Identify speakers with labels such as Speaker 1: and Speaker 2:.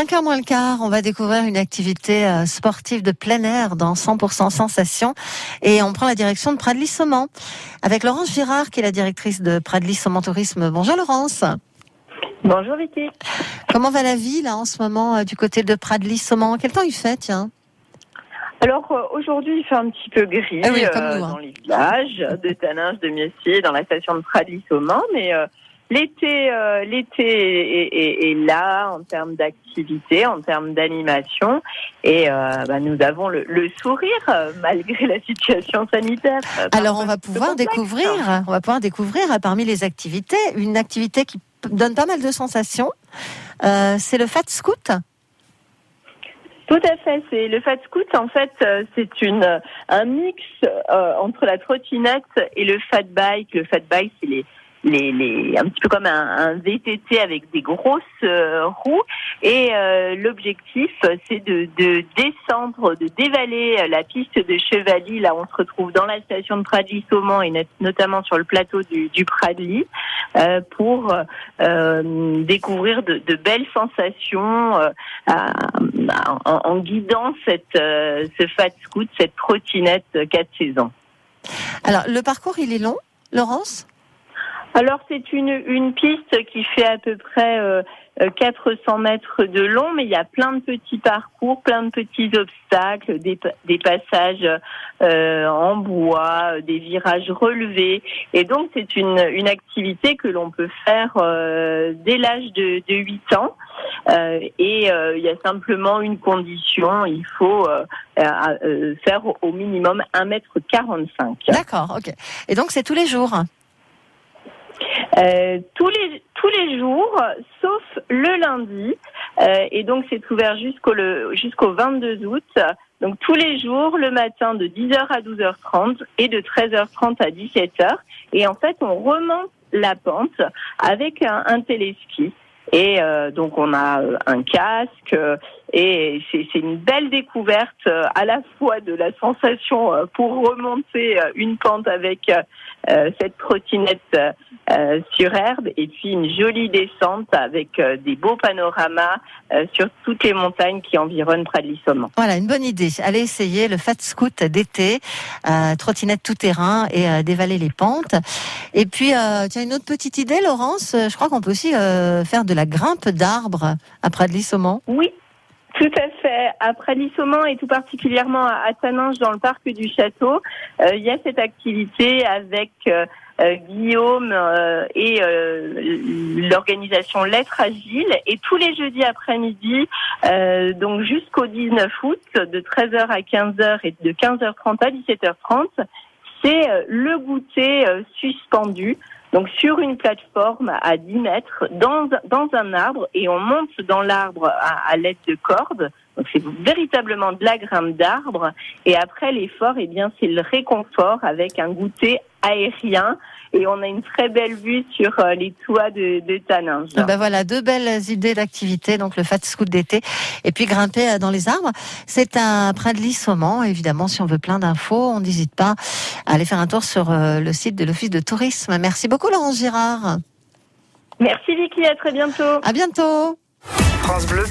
Speaker 1: 5h moins le quart, on va découvrir une activité euh, sportive de plein air dans 100% Sensation et on prend la direction de Pradly-Saumon avec Laurence Girard qui est la directrice de Pradly-Saumon Tourisme. Bonjour Laurence.
Speaker 2: Bonjour Vicky.
Speaker 1: Comment va la vie là en ce moment euh, du côté de Pradly-Saumon Quel temps il fait tiens?
Speaker 2: Alors euh, aujourd'hui, il fait un petit peu gris
Speaker 1: Ah oui, comme
Speaker 2: euh,
Speaker 1: hein.
Speaker 2: dans les villages de Taninges, de Messier, dans la station de Pradly-Saumon, mais euh, l'été, euh, l'été est, est- est là en termes d'activité, en termes d'animation, et euh, bah, nous avons le, le sourire euh, malgré la situation sanitaire.
Speaker 1: Alors on va pouvoir découvrir, on va pouvoir découvrir parmi les activités une activité qui donne pas mal de sensations. Euh, c'est le Fat Scout.
Speaker 2: Tout à fait. C'est le fat scoot. En fait, c'est une un mix euh, entre la trottinette et le fat bike. Le fat bike, c'est les les, les un petit peu comme un, un VTT avec des grosses euh, roues. Et euh, l'objectif c'est de, de descendre de dévaler la piste de Chevally là on se retrouve dans la station de Pradly-Saumon et notamment sur le plateau du, du Pradly euh, pour euh, découvrir de, belles sensations euh, en, guidant cette, euh, ce fat scoot, cette trottinette 4 saisons.
Speaker 1: Alors le parcours il est long, Laurence?
Speaker 2: Alors c'est une, une piste qui fait à peu près euh, euh, 400 mètres de long, mais il y a plein de petits parcours, plein de petits obstacles, des, des passages euh, en bois, euh, des virages relevés. Et donc c'est une, une activité que l'on peut faire euh, dès l'âge de, de 8 ans. Euh, et euh, il y a simplement une condition, il faut euh, euh, euh, faire au- au minimum 1m45.
Speaker 1: D'accord, ok. Et donc c'est tous les jours?
Speaker 2: Euh, tous les tous les jours, sauf le lundi, Euh, et donc c'est ouvert jusqu'au jusqu'au 22 août. Donc tous les jours, le matin de 10h à 12h30 et de 13h30 à 17h. Et en fait, on remonte la pente avec un, un téléski. Et euh, donc on a euh, un casque euh, et c'est une belle découverte euh, à la fois de la sensation euh, pour remonter euh, une pente avec cette trottinette sur herbe et puis une jolie descente avec des beaux panoramas sur toutes les montagnes qui environnent Pradly-Saumon.
Speaker 1: Voilà, une bonne idée. Allez essayer le Fat Scout d'été, euh, trottinette tout terrain et euh, dévaler les pentes. Et puis, euh, tiens, une autre petite idée, Laurence. Je crois qu'on peut aussi faire de la grimpe d'arbres à Pradly-Saumon.
Speaker 2: Oui, tout à fait. À Pradly-Saumon et tout particulièrement à Taninges dans le parc du château, euh, il y a cette activité avec euh, euh, Guillaume et l'organisation Lettres Agile. Et tous les jeudis après-midi, donc jusqu'au 19 août, de 13h à 15h et de 15h30 à 17h30, c'est le goûter suspendu. Donc sur une plateforme à 10 mètres dans, dans un arbre et on monte dans l'arbre à, l'aide de cordes. Donc c'est véritablement de la grimpe d'arbre et après l'effort, eh bien c'est le réconfort avec un goûter aérien et on a une très belle vue sur euh, les toits de, de Taninges.
Speaker 1: Ben voilà, deux belles idées d'activité, donc le Fat Scout d'été et puis grimper euh, dans les arbres. C'est un Pradly-Saumon, évidemment, si on veut plein d'infos, on n'hésite pas à aller faire un tour sur euh, le site de l'Office de tourisme. Merci beaucoup, Laurence Girard.
Speaker 2: Merci Vicky, à très bientôt.
Speaker 1: À bientôt.
Speaker 3: France Bleu